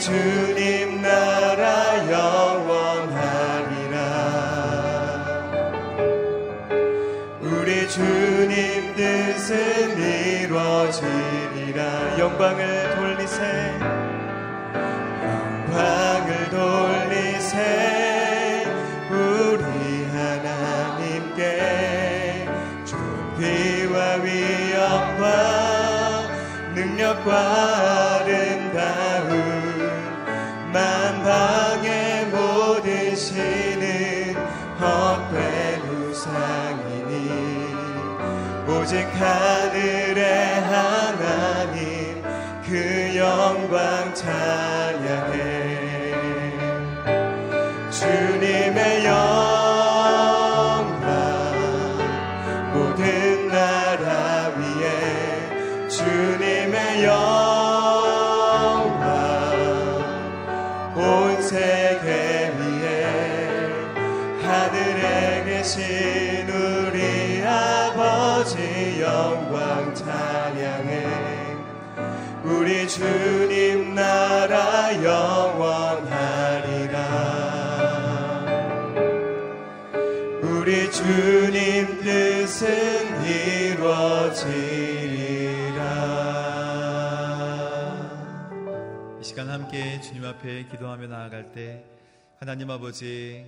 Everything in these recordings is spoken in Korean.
주님 나라 영원하리라. 우리 주님 뜻은 이루어지리라. 영광을 돌리세. 영광을 돌리세. 우리 하나님께 존귀와 위엄과 능력과 오직 하늘의 하나님 그 영광 찬양해 시간 함께 주님 앞에 기도하며 나아갈 때 하나님 아버지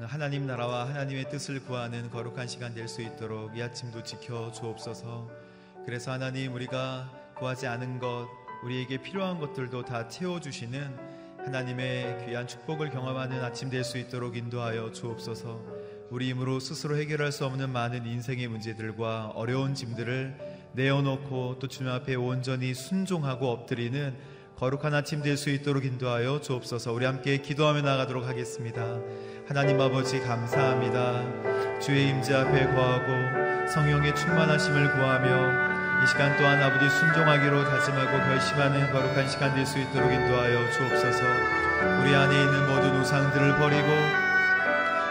하나님 나라와 하나님의 뜻을 구하는 거룩한 시간 될 수 있도록 이 아침도 지켜 주옵소서. 그래서 하나님 우리가 구하지 않은 것, 우리에게 필요한 것들도 다 채워 주시는 하나님의 귀한 축복을 경험하는 아침 될 수 있도록 인도하여 주옵소서. 우리 힘으로 스스로 해결할 수 없는 많은 인생의 문제들과 어려운 짐들을 내어놓고 또 주님 앞에 온전히 순종하고 엎드리는 거룩한 아침 될 수 있도록 인도하여 주옵소서. 우리 함께 기도하며 나가도록 하겠습니다. 하나님 아버지 감사합니다. 주의 임재 앞에 거하고 성령의 충만하심을 구하며 이 시간 또한 아버지 순종하기로 다짐하고 결심하는 거룩한 시간 될 수 있도록 인도하여 주옵소서. 우리 안에 있는 모든 우상들을 버리고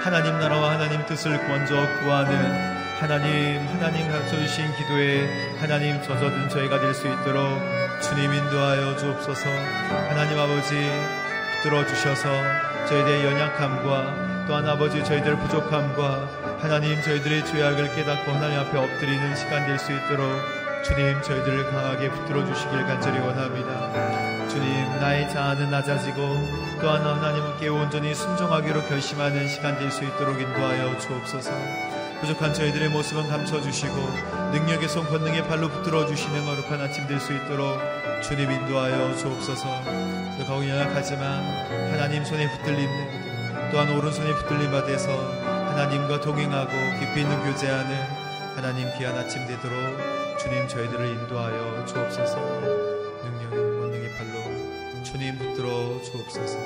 하나님 나라와 하나님 뜻을 먼저 구하는 하나님 하나님 가르쳐 주신 기도에 하나님 젖어든 저희가 될 수 있도록 주님 인도하여 주옵소서. 하나님 아버지 붙들어 주셔서 저희들의 연약함과 또한 아버지 저희들의 부족함과 하나님 저희들의 죄악을 깨닫고 하나님 앞에 엎드리는 시간 될 수 있도록 주님 저희들을 강하게 붙들어 주시길 간절히 원합니다. 주님 나의 자아는 낮아지고 또한 하나님께 온전히 순종하기로 결심하는 시간 될 수 있도록 인도하여 주옵소서. 부족한 저희들의 모습은 감춰주시고 능력의 손 권능의 발로 붙들어 주시는 거룩한 아침 될 수 있도록 주님 인도하여 주옵소서. 가고 연약하지만 하나님 손에 붙들림 또한 오른손에 붙들림 받아서 하나님과 동행하고 깊이 있는 교제하는 하나님 귀한 아침 되도록 주님 저희들을 인도하여 주옵소서. 능력의 권능의 발로 주님 붙들어 주옵소서.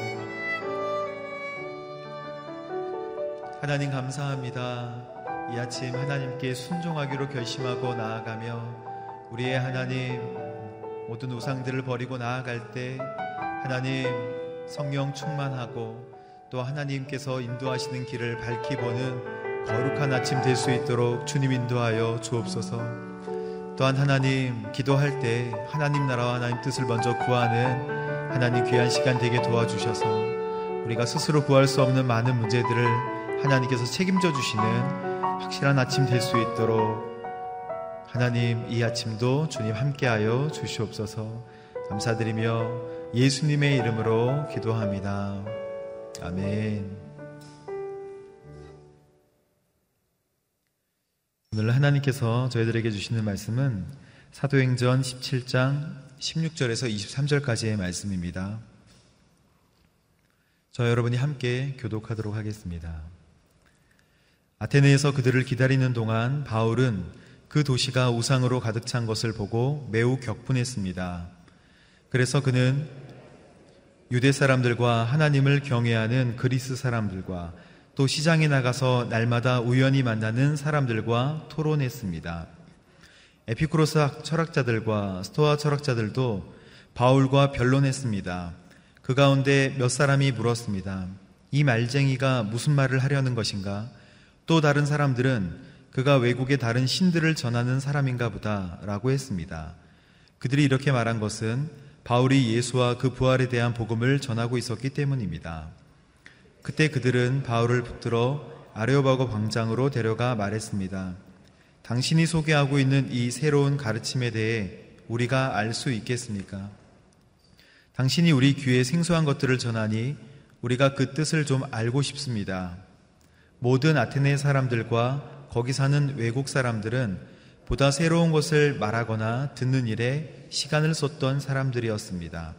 하나님 감사합니다. 이 아침 하나님께 순종하기로 결심하고 나아가며 우리의 하나님 모든 우상들을 버리고 나아갈 때 하나님 성령 충만하고 또 하나님께서 인도하시는 길을 밝히 보는 거룩한 아침 될 수 있도록 주님 인도하여 주옵소서. 또한 하나님 기도할 때 하나님 나라와 하나님 뜻을 먼저 구하는 하나님 귀한 시간 되게 도와주셔서 우리가 스스로 구할 수 없는 많은 문제들을 하나님께서 책임져 주시는 확실한 아침 될 수 있도록 하나님 이 아침도 주님 함께하여 주시옵소서 감사드리며 예수님의 이름으로 기도합니다. 아멘. 오늘 하나님께서 저희들에게 주시는 말씀은 사도행전 17장 16절에서 23절까지의 말씀입니다. 저 여러분이 함께 교독하도록 하겠습니다. 아테네에서 그들을 기다리는 동안 바울은 그 도시가 우상으로 가득 찬 것을 보고 매우 격분했습니다. 그래서 그는 유대 사람들과 하나님을 경외하는 그리스 사람들과 또 시장에 나가서 날마다 우연히 만나는 사람들과 토론했습니다. 에피쿠로스 철학자들과 스토아 철학자들도 바울과 변론했습니다. 그 가운데 몇 사람이 물었습니다. 이 말쟁이가 무슨 말을 하려는 것인가? 또 다른 사람들은 그가 외국의 다른 신들을 전하는 사람인가 보다 라고 했습니다. 그들이 이렇게 말한 것은 바울이 예수와 그 부활에 대한 복음을 전하고 있었기 때문입니다. 그때 그들은 바울을 붙들어 아레오바고 광장으로 데려가 말했습니다. 당신이 소개하고 있는 이 새로운 가르침에 대해 우리가 알 수 있겠습니까? 당신이 우리 귀에 생소한 것들을 전하니 우리가 그 뜻을 좀 알고 싶습니다. 모든 아테네 사람들과 거기 사는 외국 사람들은 보다 새로운 것을 말하거나 듣는 일에 시간을 쏟던 사람들이었습니다.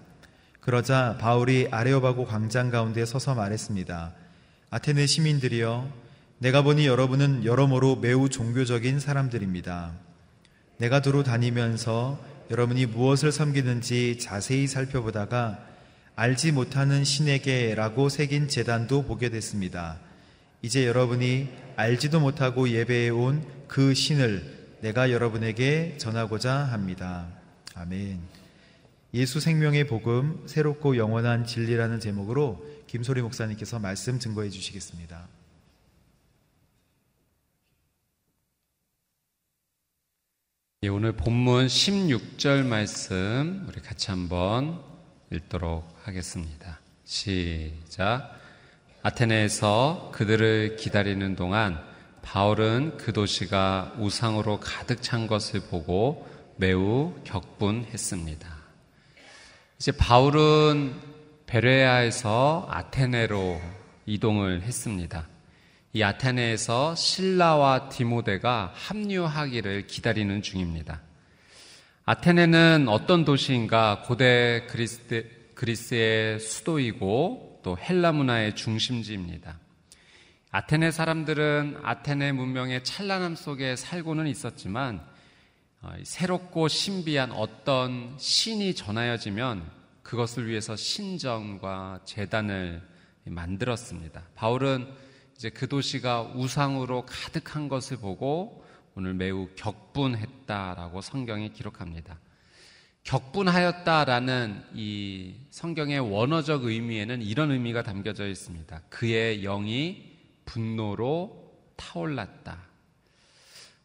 그러자 바울이 아레오바고 광장 가운데 서서 말했습니다. 아테네 시민들이여, 내가 보니 여러분은 여러모로 매우 종교적인 사람들입니다. 내가 두루 다니면서 여러분이 무엇을 섬기는지 자세히 살펴보다가 알지 못하는 신에게라고 새긴 재단도 보게 됐습니다. 이제 여러분이 알지도 못하고 예배해 온 그 신을 내가 여러분에게 전하고자 합니다. 아멘. 예수 생명의 복음, 새롭고 영원한 진리라는 제목으로 김소리 목사님께서 말씀 증거해 주시겠습니다. 예, 오늘 본문 16절 말씀 우리 같이 한번 읽도록 하겠습니다. 시작. 아테네에서 그들을 기다리는 동안 바울은 그 도시가 우상으로 가득 찬 것을 보고 매우 격분했습니다. 이제 바울은 베레아에서 아테네로 이동을 했습니다. 이 아테네에서 신라와 디모데가 합류하기를 기다리는 중입니다. 아테네는 어떤 도시인가 고대 그리스, 그리스의 수도이고 또 헬라 문화의 중심지입니다. 아테네 사람들은 아테네 문명의 찬란함 속에 살고는 있었지만 어, 새롭고 신비한 어떤 신이 전하여지면 그것을 위해서 신전과 재단을 만들었습니다. 바울은 이제 그 도시가 우상으로 가득한 것을 보고 오늘 매우 격분했다라고 성경이 기록합니다. 격분하였다라는 이 성경의 원어적 의미에는 이런 의미가 담겨져 있습니다. 그의 영이 분노로 타올랐다.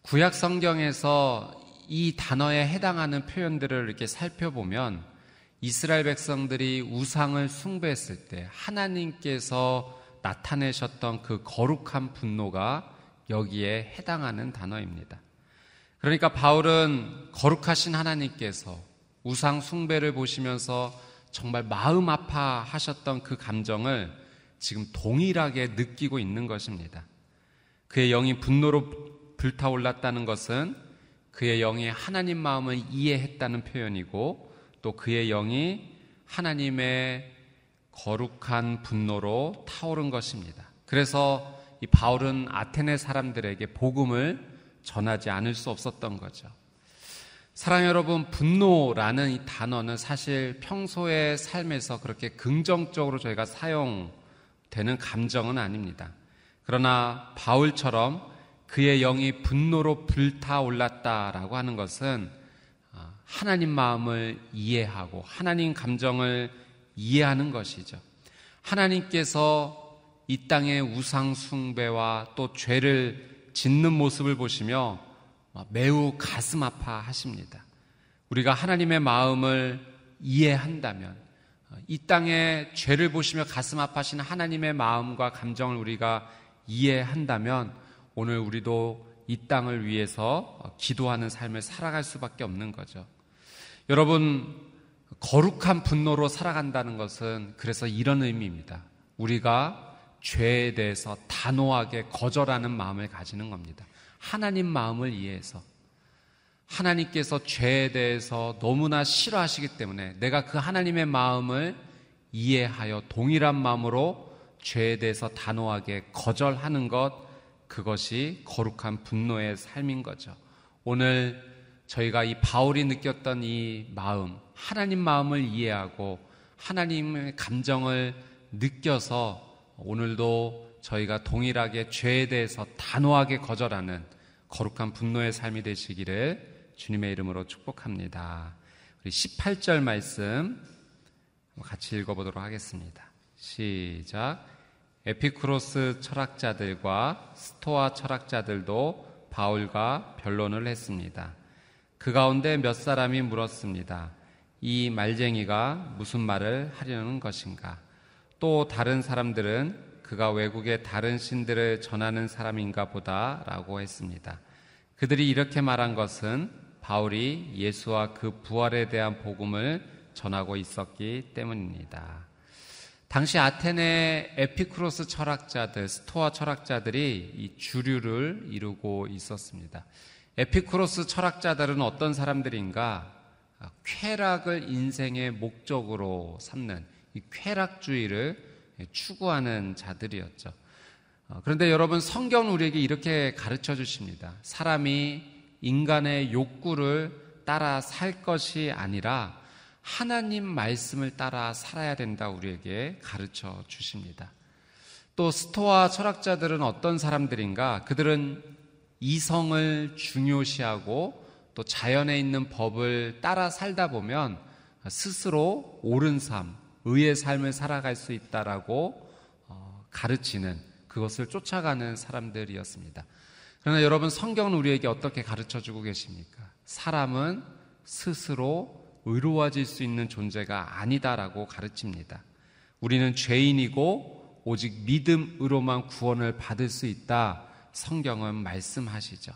구약 성경에서 이 단어에 해당하는 표현들을 이렇게 살펴보면 이스라엘 백성들이 우상을 숭배했을 때 하나님께서 나타내셨던 그 거룩한 분노가 여기에 해당하는 단어입니다. 그러니까 바울은 거룩하신 하나님께서 우상 숭배를 보시면서 정말 마음 아파하셨던 그 감정을 지금 동일하게 느끼고 있는 것입니다. 그의 영이 분노로 불타올랐다는 것은 그의 영이 하나님 마음을 이해했다는 표현이고 또 그의 영이 하나님의 거룩한 분노로 타오른 것입니다. 그래서 이 바울은 아테네 사람들에게 복음을 전하지 않을 수 없었던 거죠. 사랑 여러분, 분노라는 이 단어는 사실 평소의 삶에서 그렇게 긍정적으로 저희가 사용 되는 감정은 아닙니다. 그러나 바울처럼 그의 영이 분노로 불타올랐다라고 하는 것은 아, 하나님 마음을 이해하고 하나님 감정을 이해하는 것이죠. 하나님께서 이 땅의 우상 숭배와 또 죄를 짓는 모습을 보시며 매우 가슴 아파 하십니다. 우리가 하나님의 마음을 이해한다면 이 땅의 죄를 보시며 가슴 아파하시는 하나님의 마음과 감정을 우리가 이해한다면 오늘 우리도 이 땅을 위해서 기도하는 삶을 살아갈 수밖에 없는 거죠. 여러분, 거룩한 분노로 살아간다는 것은 그래서 이런 의미입니다. 우리가 죄에 대해서 단호하게 거절하는 마음을 가지는 겁니다. 하나님 마음을 이해해서. 하나님께서 죄에 대해서 너무나 싫어하시기 때문에 내가 그 하나님의 마음을 이해하여 동일한 마음으로 죄에 대해서 단호하게 거절하는 것, 그것이 거룩한 분노의 삶인 거죠. 오늘 저희가 이 바울이 느꼈던 이 마음, 하나님 마음을 이해하고 하나님의 감정을 느껴서 오늘도 저희가 동일하게 죄에 대해서 단호하게 거절하는 거룩한 분노의 삶이 되시기를 주님의 이름으로 축복합니다. 우리 18절 말씀 같이 읽어보도록 하겠습니다. 시작. 에피크로스 철학자들과 스토아 철학자들도 바울과 변론을 했습니다. 그 가운데 몇 사람이 물었습니다. 이 말쟁이가 무슨 말을 하려는 것인가? 또 다른 사람들은 그가 외국의 다른 신들을 전하는 사람인가 보다라고 했습니다. 그들이 이렇게 말한 것은 바울이 예수와 그 부활에 대한 복음을 전하고 있었기 때문입니다. 당시 아테네 에피크로스 철학자들, 스토아 철학자들이 이 주류를 이루고 있었습니다. 에피크로스 철학자들은 어떤 사람들인가? 쾌락을 인생의 목적으로 삼는 이 쾌락주의를 추구하는 자들이었죠. 어, 그런데 여러분 성경은 우리에게 이렇게 가르쳐 주십니다. 사람이 인간의 욕구를 따라 살 것이 아니라 하나님 말씀을 따라 살아야 된다 우리에게 가르쳐 주십니다. 또 스토아 철학자들은 어떤 사람들인가? 그들은 이성을 중요시하고 또 자연에 있는 법을 따라 살다 보면 스스로 옳은 삶, 의의 삶을 살아갈 수 있다라고 어, 가르치는 그것을 쫓아가는 사람들이었습니다. 그러나 여러분 성경은 우리에게 어떻게 가르쳐 주고 계십니까? 사람은 스스로 의로워질 수 있는 존재가 아니다라고 가르칩니다. 우리는 죄인이고 오직 믿음으로만 구원을 받을 수 있다. 성경은 말씀하시죠.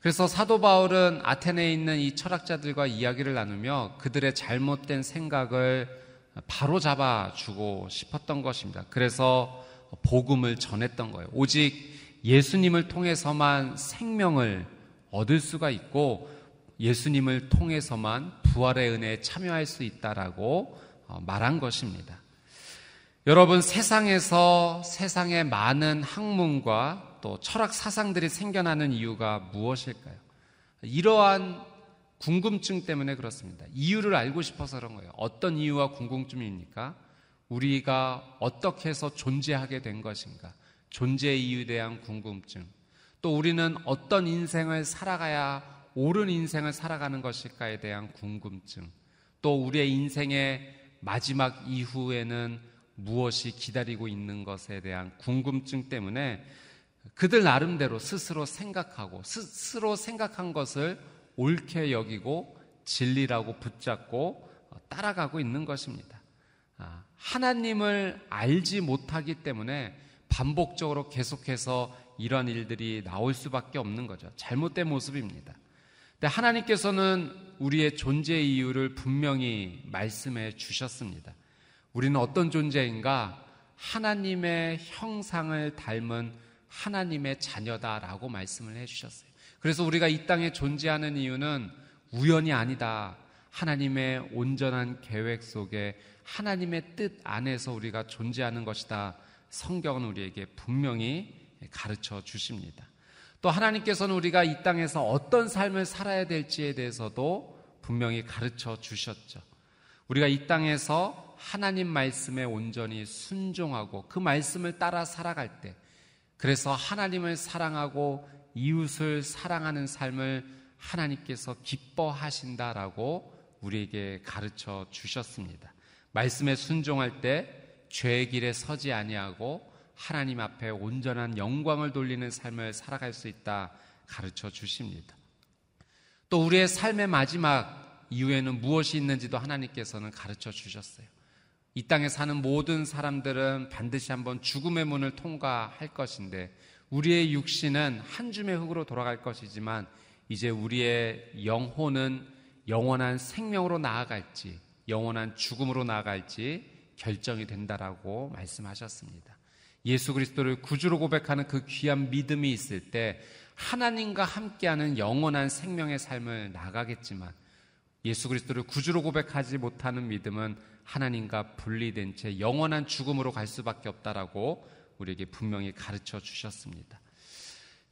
그래서 사도 바울은 아테네에 있는 이 철학자들과 이야기를 나누며 그들의 잘못된 생각을 바로 잡아 주고 싶었던 것입니다. 그래서 복음을 전했던 거예요. 오직 예수님을 통해서만 생명을 얻을 수가 있고 예수님을 통해서만 부활의 은혜에 참여할 수 있다라고 어, 말한 것입니다. 여러분 세상에서 세상의 많은 학문과 또 철학 사상들이 생겨나는 이유가 무엇일까요? 이러한 궁금증 때문에 그렇습니다. 이유를 알고 싶어서 그런 거예요. 어떤 이유와 궁금증입니까? 우리가 어떻게 해서 존재하게 된 것인가? 존재 이유에 대한 궁금증. 또 우리는 어떤 인생을 살아가야 옳은 인생을 살아가는 것일까에 대한 궁금증. 또 우리의 인생의 마지막 이후에는 무엇이 기다리고 있는 것에 대한 궁금증 때문에 그들 나름대로 스스로 생각하고 스스로 생각한 것을 옳게 여기고 진리라고 붙잡고 따라가고 있는 것입니다. 아, 하나님을 알지 못하기 때문에 반복적으로 계속해서 이런 일들이 나올 수밖에 없는 거죠. 잘못된 모습입니다. 근데 하나님께서는 우리의 존재 이유를 분명히 말씀해 주셨습니다. 우리는 어떤 존재인가? 하나님의 형상을 닮은 하나님의 자녀다라고 말씀을 해 주셨어요. 그래서 우리가 이 땅에 존재하는 이유는 우연이 아니다. 하나님의 온전한 계획 속에 하나님의 뜻 안에서 우리가 존재하는 것이다. 성경은 우리에게 분명히 가르쳐 주십니다. 또 하나님께서는 우리가 이 땅에서 어떤 삶을 살아야 될지에 대해서도 분명히 가르쳐 주셨죠. 우리가 이 땅에서 하나님 말씀에 온전히 순종하고 그 말씀을 따라 살아갈 때 그래서 하나님을 사랑하고 이웃을 사랑하는 삶을 하나님께서 기뻐하신다라고 우리에게 가르쳐 주셨습니다. 말씀에 순종할 때 죄의 길에 서지 아니하고 하나님 앞에 온전한 영광을 돌리는 삶을 살아갈 수 있다 가르쳐 주십니다. 또 우리의 삶의 마지막 이후에는 무엇이 있는지도 하나님께서는 가르쳐 주셨어요. 이 땅에 사는 모든 사람들은 반드시 한번 죽음의 문을 통과할 것인데 우리의 육신은 한 줌의 흙으로 돌아갈 것이지만 이제 우리의 영혼은 영원한 생명으로 나아갈지 영원한 죽음으로 나아갈지 결정이 된다라고 말씀하셨습니다. 예수 그리스도를 구주로 고백하는 그 귀한 믿음이 있을 때 하나님과 함께하는 영원한 생명의 삶을 나가겠지만 예수 그리스도를 구주로 고백하지 못하는 믿음은 하나님과 분리된 채 영원한 죽음으로 갈 수밖에 없다라고 우리에게 분명히 가르쳐 주셨습니다.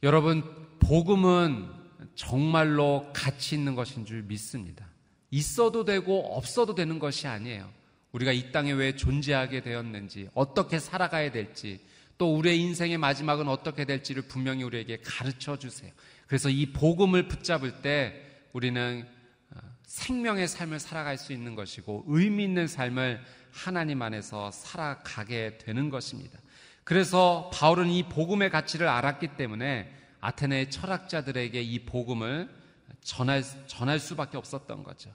여러분, 복음은 정말로 가치 있는 것인 줄 믿습니다. 있어도 되고 없어도 되는 것이 아니에요. 우리가 이 땅에 왜 존재하게 되었는지, 어떻게 살아가야 될지, 또 우리의 인생의 마지막은 어떻게 될지를 분명히 우리에게 가르쳐 주세요. 그래서 이 복음을 붙잡을 때 우리는 생명의 삶을 살아갈 수 있는 것이고 의미 있는 삶을 하나님 안에서 살아가게 되는 것입니다. 그래서 바울은 이 복음의 가치를 알았기 때문에 아테네의 철학자들에게 이 복음을 전할, 전할 수밖에 없었던 거죠.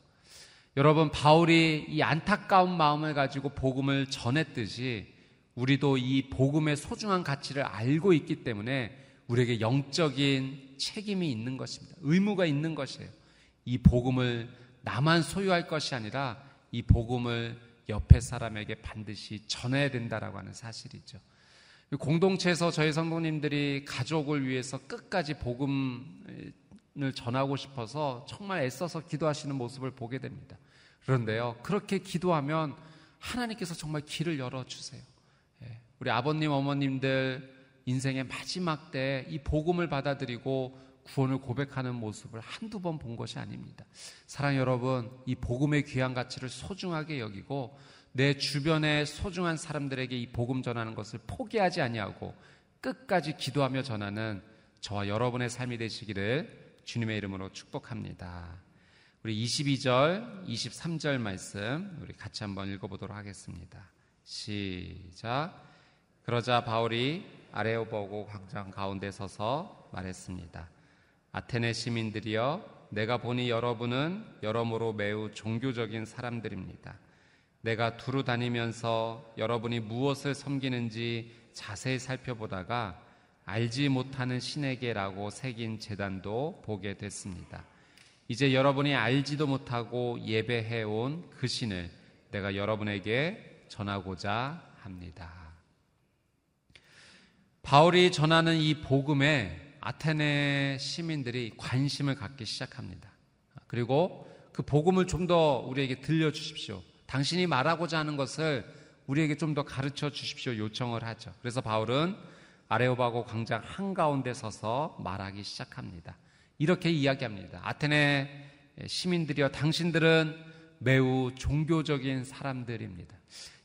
여러분, 바울이 이 안타까운 마음을 가지고 복음을 전했듯이 우리도 이 복음의 소중한 가치를 알고 있기 때문에 우리에게 영적인 책임이 있는 것입니다. 의무가 있는 것이에요. 이 복음을 나만 소유할 것이 아니라 이 복음을 옆에 사람에게 반드시 전해야 된다라고 하는 사실이죠. 공동체에서 저희 성도님들이 가족을 위해서 끝까지 복음을 전하고 싶어서 정말 애써서 기도하시는 모습을 보게 됩니다. 그런데요, 그렇게 기도하면 하나님께서 정말 길을 열어주세요. 예, 우리 아버님, 어머님들 인생의 마지막 때 이 복음을 받아들이고 구원을 고백하는 모습을 한두 번 본 것이 아닙니다. 사랑 여러분, 이 복음의 귀한 가치를 소중하게 여기고 내 주변의 소중한 사람들에게 이 복음 전하는 것을 포기하지 아니하고 끝까지 기도하며 전하는 저와 여러분의 삶이 되시기를 주님의 이름으로 축복합니다. 우리 22절, 23절 말씀 우리 같이 한번 읽어보도록 하겠습니다. 시작. 그러자 바울이 아레오버고 광장 가운데 서서 말했습니다. 아테네 시민들이여 내가 보니 여러분은 여러모로 매우 종교적인 사람들입니다. 내가 두루 다니면서 여러분이 무엇을 섬기는지 자세히 살펴보다가 알지 못하는 신에게라고 새긴 재단도 보게 됐습니다. 이제 여러분이 알지도 못하고 예배해온 그 신을 내가 여러분에게 전하고자 합니다. 바울이 전하는 이 복음에 아테네 시민들이 관심을 갖기 시작합니다. 그리고 그 복음을 좀 더 우리에게 들려주십시오. 당신이 말하고자 하는 것을 우리에게 좀 더 가르쳐 주십시오. 요청을 하죠. 그래서 바울은 아레오바고 광장 한가운데 서서 말하기 시작합니다. 이렇게 이야기합니다. 아테네 시민들이여 당신들은 매우 종교적인 사람들입니다.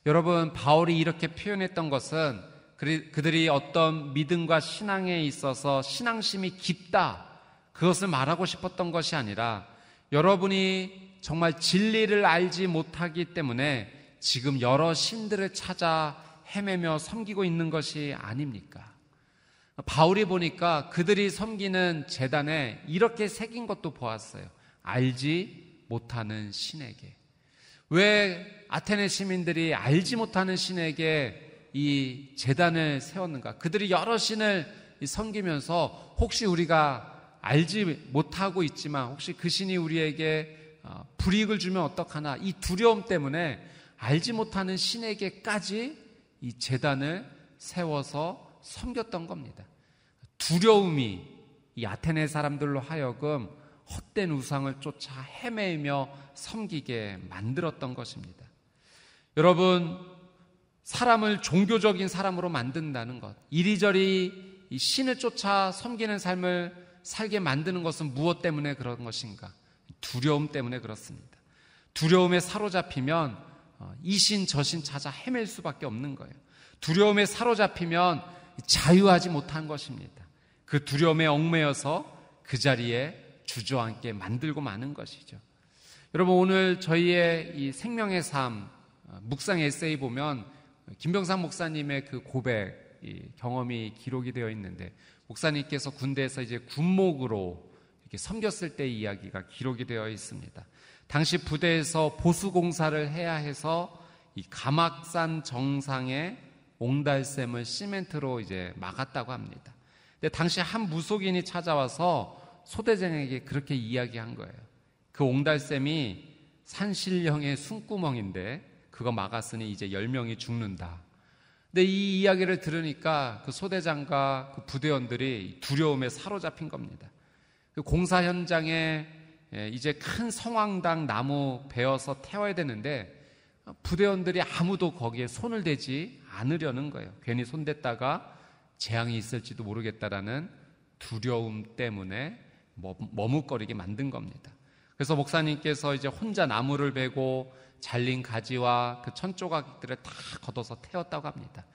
여러분, 바울이 이렇게 표현했던 것은 그들이 어떤 믿음과 신앙에 있어서 신앙심이 깊다. 그것을 말하고 싶었던 것이 아니라 여러분이 정말 진리를 알지 못하기 때문에 지금 여러 신들을 찾아 헤매며 섬기고 있는 것이 아닙니까? 바울이 보니까 그들이 섬기는 재단에 이렇게 새긴 것도 보았어요. 알지 못하는 신에게. 왜 아테네 시민들이 알지 못하는 신에게 이 재단을 세웠는가? 그들이 여러 신을 섬기면서 혹시 우리가 알지 못하고 있지만 혹시 그 신이 우리에게 어, 불이익을 주면 어떡하나 이 두려움 때문에 알지 못하는 신에게까지 이 재단을 세워서 섬겼던 겁니다. 두려움이 이 아테네 사람들로 하여금 헛된 우상을 쫓아 헤매며 섬기게 만들었던 것입니다. 여러분, 사람을 종교적인 사람으로 만든다는 것, 이리저리 신을 쫓아 섬기는 삶을 살게 만드는 것은 무엇 때문에 그런 것인가? 두려움 때문에 그렇습니다. 두려움에 사로잡히면 어, 이신 저신 찾아 헤맬 수밖에 없는 거예요. 두려움에 사로잡히면 자유하지 못한 것입니다. 그 두려움에 얽매여서 그 자리에 주저앉게 만들고 마는 것이죠. 여러분 오늘 저희의 이 생명의 삶 어, 묵상 에세이 보면 김병삼 목사님의 그 고백 경험이 기록이 되어 있는데 목사님께서 군대에서 이제 군목으로 이렇게 섬겼을 때 이야기가 기록이 되어 있습니다. 당시 부대에서 보수 공사를 해야 해서 이 가막산 정상에 옹달샘을 시멘트로 이제 막았다고 합니다. 근데 당시 한 무속인이 찾아와서 소대장에게 그렇게 이야기한 거예요. 그 옹달샘이 산신령의 숨구멍인데 그거 막았으니 이제 10명이 죽는다. 근데 이 이야기를 들으니까 그 소대장과 그 부대원들이 두려움에 사로잡힌 겁니다. 그 공사 현장에 예, 이제 큰 성황당 나무 베어서 태워야 되는데 부대원들이 아무도 거기에 손을 대지 않으려는 거예요. 괜히 손댔다가 재앙이 있을지도 모르겠다라는 두려움 때문에 머뭇거리게 만든 겁니다. 그래서 목사님께서 이제 혼자 나무를 베고 잘린 가지와 그 천조각들을 다 걷어서 태웠다고 합니다.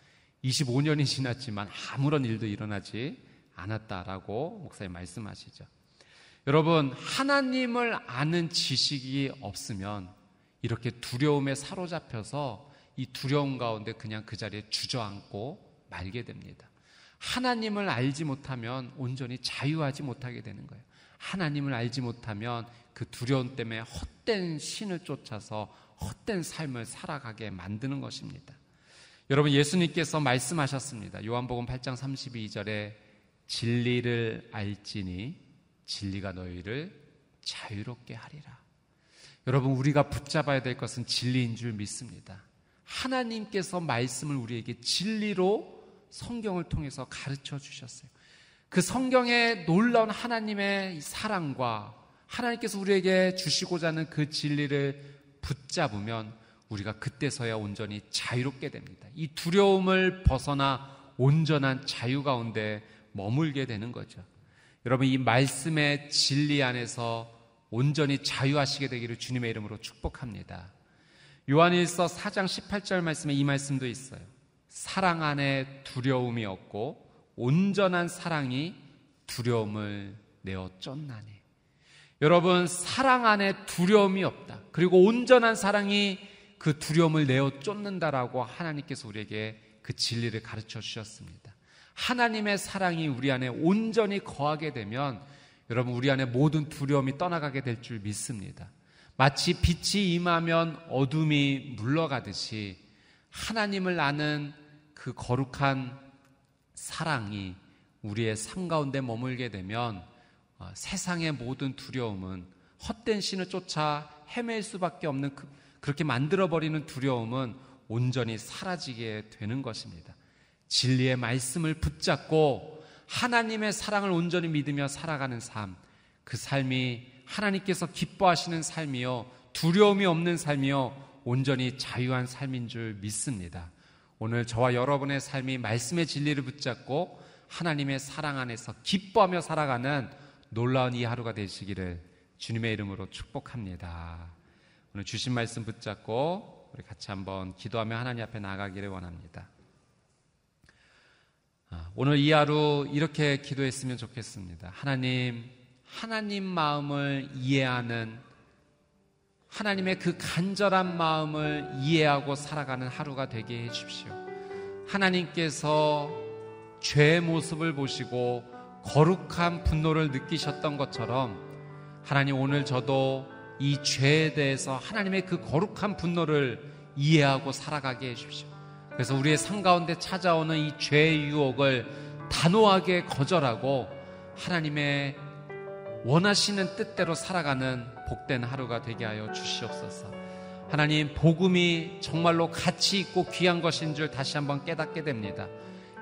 25년이 지났지만 아무런 일도 일어나지 않았다라고 목사님 말씀하시죠. 여러분, 하나님을 아는 지식이 없으면 이렇게 두려움에 사로잡혀서 이 두려움 가운데 그냥 그 자리에 주저앉고 말게 됩니다. 하나님을 알지 못하면 온전히 자유하지 못하게 되는 거예요. 하나님을 알지 못하면 그 두려움 때문에 헛된 신을 쫓아서 헛된 삶을 살아가게 만드는 것입니다. 여러분 예수님께서 말씀하셨습니다. 요한복음 8장 32절에 진리를 알지니 진리가 너희를 자유롭게 하리라. 여러분 우리가 붙잡아야 될 것은 진리인 줄 믿습니다. 하나님께서 말씀을 우리에게 진리로 성경을 통해서 가르쳐 주셨어요. 그 성경에 놀라운 하나님의 사랑과 하나님께서 우리에게 주시고자 하는 그 진리를 붙잡으면 우리가 그때서야 온전히 자유롭게 됩니다. 이 두려움을 벗어나 온전한 자유 가운데 머물게 되는 거죠. 여러분, 이 말씀의 진리 안에서 온전히 자유하시게 되기를 주님의 이름으로 축복합니다. 요한일서 4장 18절 말씀에 이 말씀도 있어요. 사랑 안에 두려움이 없고 온전한 사랑이 두려움을 내어 쫓나니. 여러분, 사랑 안에 두려움이 없다. 그리고 온전한 사랑이 그 두려움을 내어 쫓는다라고 하나님께서 우리에게 그 진리를 가르쳐 주셨습니다. 하나님의 사랑이 우리 안에 온전히 거하게 되면 여러분 우리 안에 모든 두려움이 떠나가게 될 줄 믿습니다. 마치 빛이 임하면 어둠이 물러가듯이 하나님을 아는 그 거룩한 사랑이 우리의 삶 가운데 머물게 되면 어, 세상의 모든 두려움은 헛된 신을 쫓아 헤맬 수밖에 없는 그, 그렇게 만들어버리는 두려움은 온전히 사라지게 되는 것입니다. 진리의 말씀을 붙잡고 하나님의 사랑을 온전히 믿으며 살아가는 삶, 그 삶이 하나님께서 기뻐하시는 삶이요, 두려움이 없는 삶이요, 온전히 자유한 삶인 줄 믿습니다. 오늘 저와 여러분의 삶이 말씀의 진리를 붙잡고 하나님의 사랑 안에서 기뻐하며 살아가는 놀라운 이 하루가 되시기를 주님의 이름으로 축복합니다. 오늘 주신 말씀 붙잡고 우리 같이 한번 기도하며 하나님 앞에 나가기를 원합니다. 아, 오늘 이 하루 이렇게 기도했으면 좋겠습니다. 하나님, 하나님 마음을 이해하는 하나님의 그 간절한 마음을 이해하고 살아가는 하루가 되게 해 주십시오. 하나님께서 죄의 모습을 보시고 거룩한 분노를 느끼셨던 것처럼 하나님 오늘 저도 이 죄에 대해서 하나님의 그 거룩한 분노를 이해하고 살아가게 해 주십시오. 그래서 우리의 삶 가운데 찾아오는 이 죄의 유혹을 단호하게 거절하고 하나님의 원하시는 뜻대로 살아가는 복된 하루가 되게 하여 주시옵소서. 하나님, 복음이 정말로 가치 있고 귀한 것인 줄 다시 한번 깨닫게 됩니다.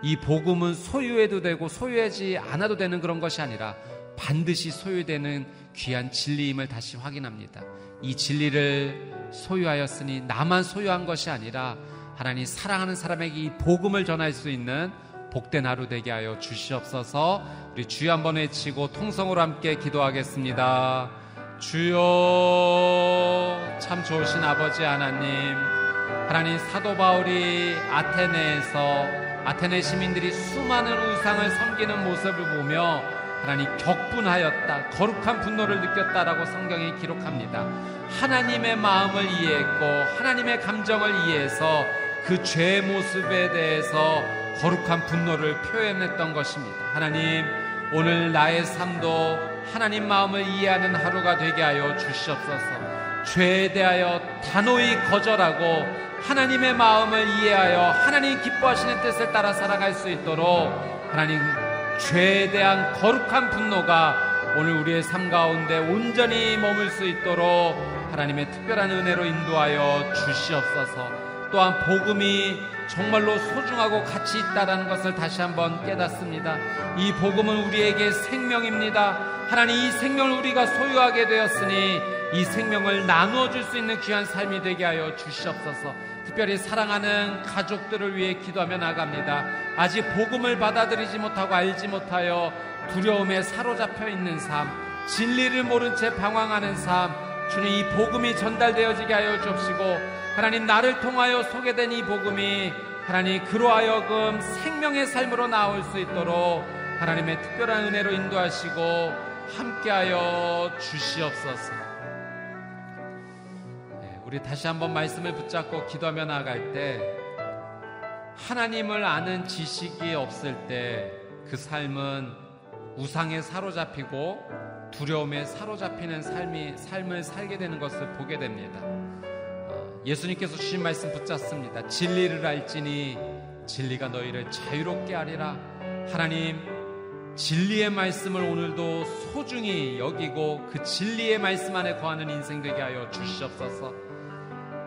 이 복음은 소유해도 되고 소유하지 않아도 되는 그런 것이 아니라 반드시 소유되는 귀한 진리임을 다시 확인합니다. 이 진리를 소유하였으니 나만 소유한 것이 아니라 하나님 사랑하는 사람에게 이 복음을 전할 수 있는 복된 하루 되게 하여 주시옵소서 우리 주여 한번 외치고 통성으로 함께 기도하겠습니다. 주여 참 좋으신 아버지 하나님 하나님 사도 바울이 아테네에서 아테네 시민들이 수많은 우상을 섬기는 모습을 보며 하나님 격분하였다. 거룩한 분노를 느꼈다라고 성경이 기록합니다. 하나님의 마음을 이해했고 하나님의 감정을 이해해서 그 죄의 모습에 대해서 거룩한 분노를 표현했던 것입니다. 하나님, 오늘 나의 삶도 하나님 마음을 이해하는 하루가 되게 하여 주시옵소서. 죄에 대하여 단호히 거절하고 하나님의 마음을 이해하여 하나님 기뻐하시는 뜻을 따라 살아갈 수 있도록 하나님 죄에 대한 거룩한 분노가 오늘 우리의 삶 가운데 온전히 머물 수 있도록 하나님의 특별한 은혜로 인도하여 주시옵소서. 또한 복음이 정말로 소중하고 가치 있다라는 것을 다시 한번 깨닫습니다. 이 복음은 우리에게 생명입니다. 하나님 이 생명을 우리가 소유하게 되었으니 이 생명을 나누어 줄 수 있는 귀한 삶이 되게 하여 주시옵소서. 특별히 사랑하는 가족들을 위해 기도하며 나갑니다. 아직 복음을 받아들이지 못하고 알지 못하여 두려움에 사로잡혀 있는 삶, 진리를 모른 채 방황하는 삶, 주님 이 복음이 전달되어지게 하여 주옵시고 하나님 나를 통하여 소개된 이 복음이 하나님 그로 하여금 생명의 삶으로 나올 수 있도록 하나님의 특별한 은혜로 인도하시고 함께하여 주시옵소서. 우리 다시 한번 말씀을 붙잡고 기도하며 나아갈 때 하나님을 아는 지식이 없을 때 그 삶은 우상에 사로잡히고 두려움에 사로잡히는 삶이 삶을 살게 되는 것을 보게 됩니다. 어, 예수님께서 주신 말씀 붙잡습니다. 진리를 알지니 진리가 너희를 자유롭게 하리라. 하나님 진리의 말씀을 오늘도 소중히 여기고 그 진리의 말씀 안에 거하는 인생 되게 하여 주시옵소서.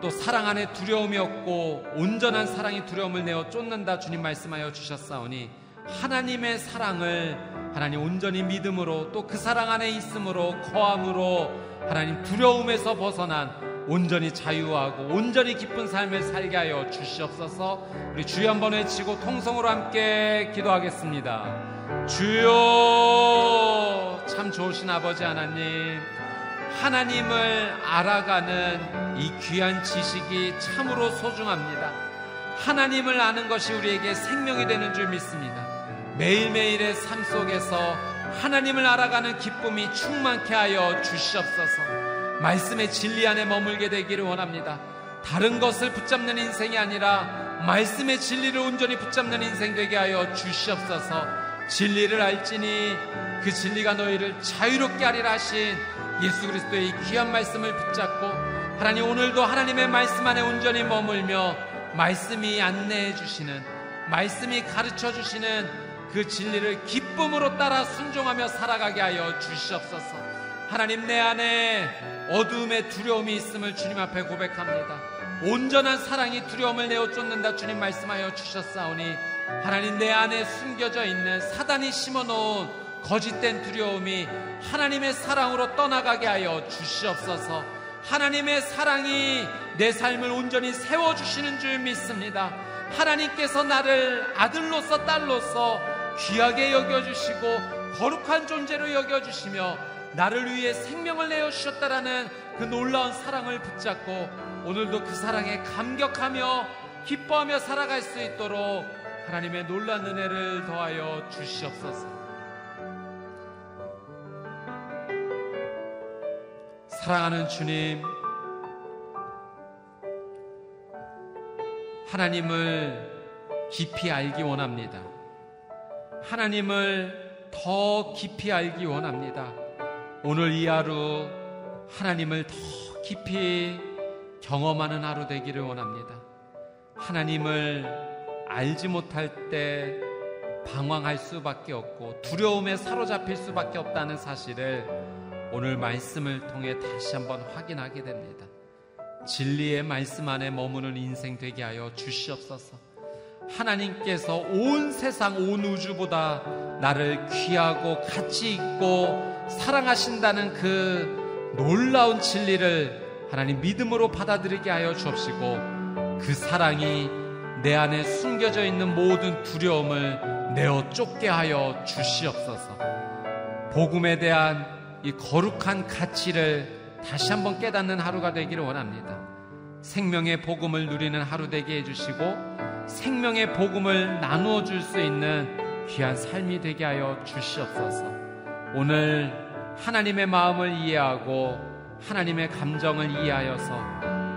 또 사랑 안에 두려움이 없고 온전한 사랑이 두려움을 내어 쫓는다 주님 말씀하여 주셨사오니 하나님의 사랑을 하나님 온전히 믿음으로 또 그 사랑 안에 있음으로 거함으로 하나님 두려움에서 벗어난 온전히 자유하고 온전히 기쁜 삶을 살게 하여 주시옵소서 우리 주여 한번 외치고 통성으로 함께 기도하겠습니다 주여 참 좋으신 아버지 하나님 하나님을 알아가는 이 귀한 지식이 참으로 소중합니다. 하나님을 아는 것이 우리에게 생명이 되는 줄 믿습니다. 매일매일의 삶 속에서 하나님을 알아가는 기쁨이 충만케 하여 주시옵소서. 말씀의 진리 안에 머물게 되기를 원합니다. 다른 것을 붙잡는 인생이 아니라 말씀의 진리를 온전히 붙잡는 인생 되게 하여 주시옵소서. 진리를 알지니 그 진리가 너희를 자유롭게 하리라 하신 예수 그리스도의 이 귀한 말씀을 붙잡고 하나님 오늘도 하나님의 말씀 안에 온전히 머물며 말씀이 안내해 주시는 말씀이 가르쳐 주시는 그 진리를 기쁨으로 따라 순종하며 살아가게 하여 주시옵소서. 하나님 내 안에 어둠의 두려움이 있음을 주님 앞에 고백합니다. 온전한 사랑이 두려움을 내어 쫓는다 주님 말씀하여 주셨사오니 하나님 내 안에 숨겨져 있는 사단이 심어놓은 거짓된 두려움이 하나님의 사랑으로 떠나가게 하여 주시옵소서. 하나님의 사랑이 내 삶을 온전히 세워주시는 줄 믿습니다. 하나님께서 나를 아들로서 딸로서 귀하게 여겨주시고 거룩한 존재로 여겨주시며 나를 위해 생명을 내어주셨다라는 그 놀라운 사랑을 붙잡고 오늘도 그 사랑에 감격하며 기뻐하며 살아갈 수 있도록 하나님의 놀란 은혜를 더하여 주시옵소서. 사랑하는 주님, 하나님을 깊이 알기 원합니다. 하나님을 더 깊이 알기 원합니다. 오늘 이 하루 하나님을 더 깊이 경험하는 하루 되기를 원합니다. 하나님을 알지 못할 때 방황할 수밖에 없고 두려움에 사로잡힐 수밖에 없다는 사실을 오늘 말씀을 통해 다시 한번 확인하게 됩니다. 진리의 말씀 안에 머무는 인생 되게 하여 주시옵소서. 하나님께서 온 세상, 온 우주보다 나를 귀하고 가치 있고 사랑하신다는 그 놀라운 진리를 하나님 믿음으로 받아들이게 하여 주옵시고 그 사랑이 내 안에 숨겨져 있는 모든 두려움을 내어 쫓게 하여 주시옵소서. 복음에 대한 이 거룩한 가치를 다시 한번 깨닫는 하루가 되기를 원합니다. 생명의 복음을 누리는 하루 되게 해주시고 생명의 복음을 나누어 줄 수 있는 귀한 삶이 되게 하여 주시옵소서. 오늘 하나님의 마음을 이해하고 하나님의 감정을 이해하여서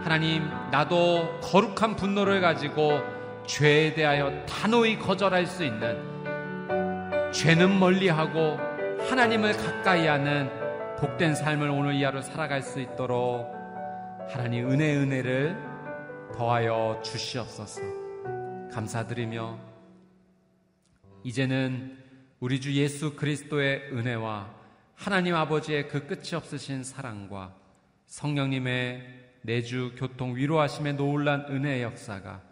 하나님 나도 거룩한 분노를 가지고 죄에 대하여 단호히 거절할 수 있는 죄는 멀리하고 하나님을 가까이 하는 복된 삶을 오늘 이 하루 살아갈 수 있도록 하나님 은혜 은혜를 더하여 주시옵소서. 감사드리며 이제는 우리 주 예수 그리스도의 은혜와 하나님 아버지의 그 끝이 없으신 사랑과 성령님의 내주 교통 위로하심의 놀란 은혜의 역사가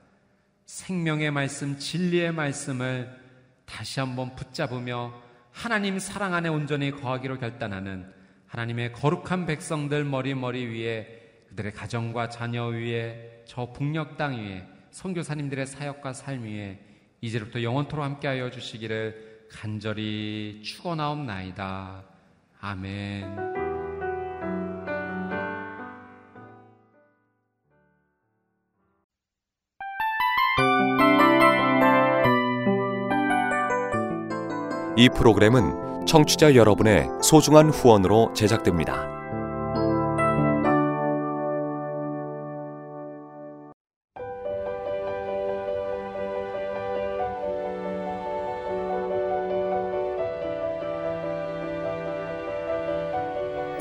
생명의 말씀 진리의 말씀을 다시 한번 붙잡으며 하나님 사랑 안에 온전히 거하기로 결단하는 하나님의 거룩한 백성들 머리머리 위에 그들의 가정과 자녀 위에 저 북녘 땅 위에 선교사님들의 사역과 삶 위에 이제부터 영원토로 함께하여 주시기를 간절히 축원하옵나이다. 아멘. 이 프로그램은 청취자 여러분의 소중한 후원으로 제작됩니다.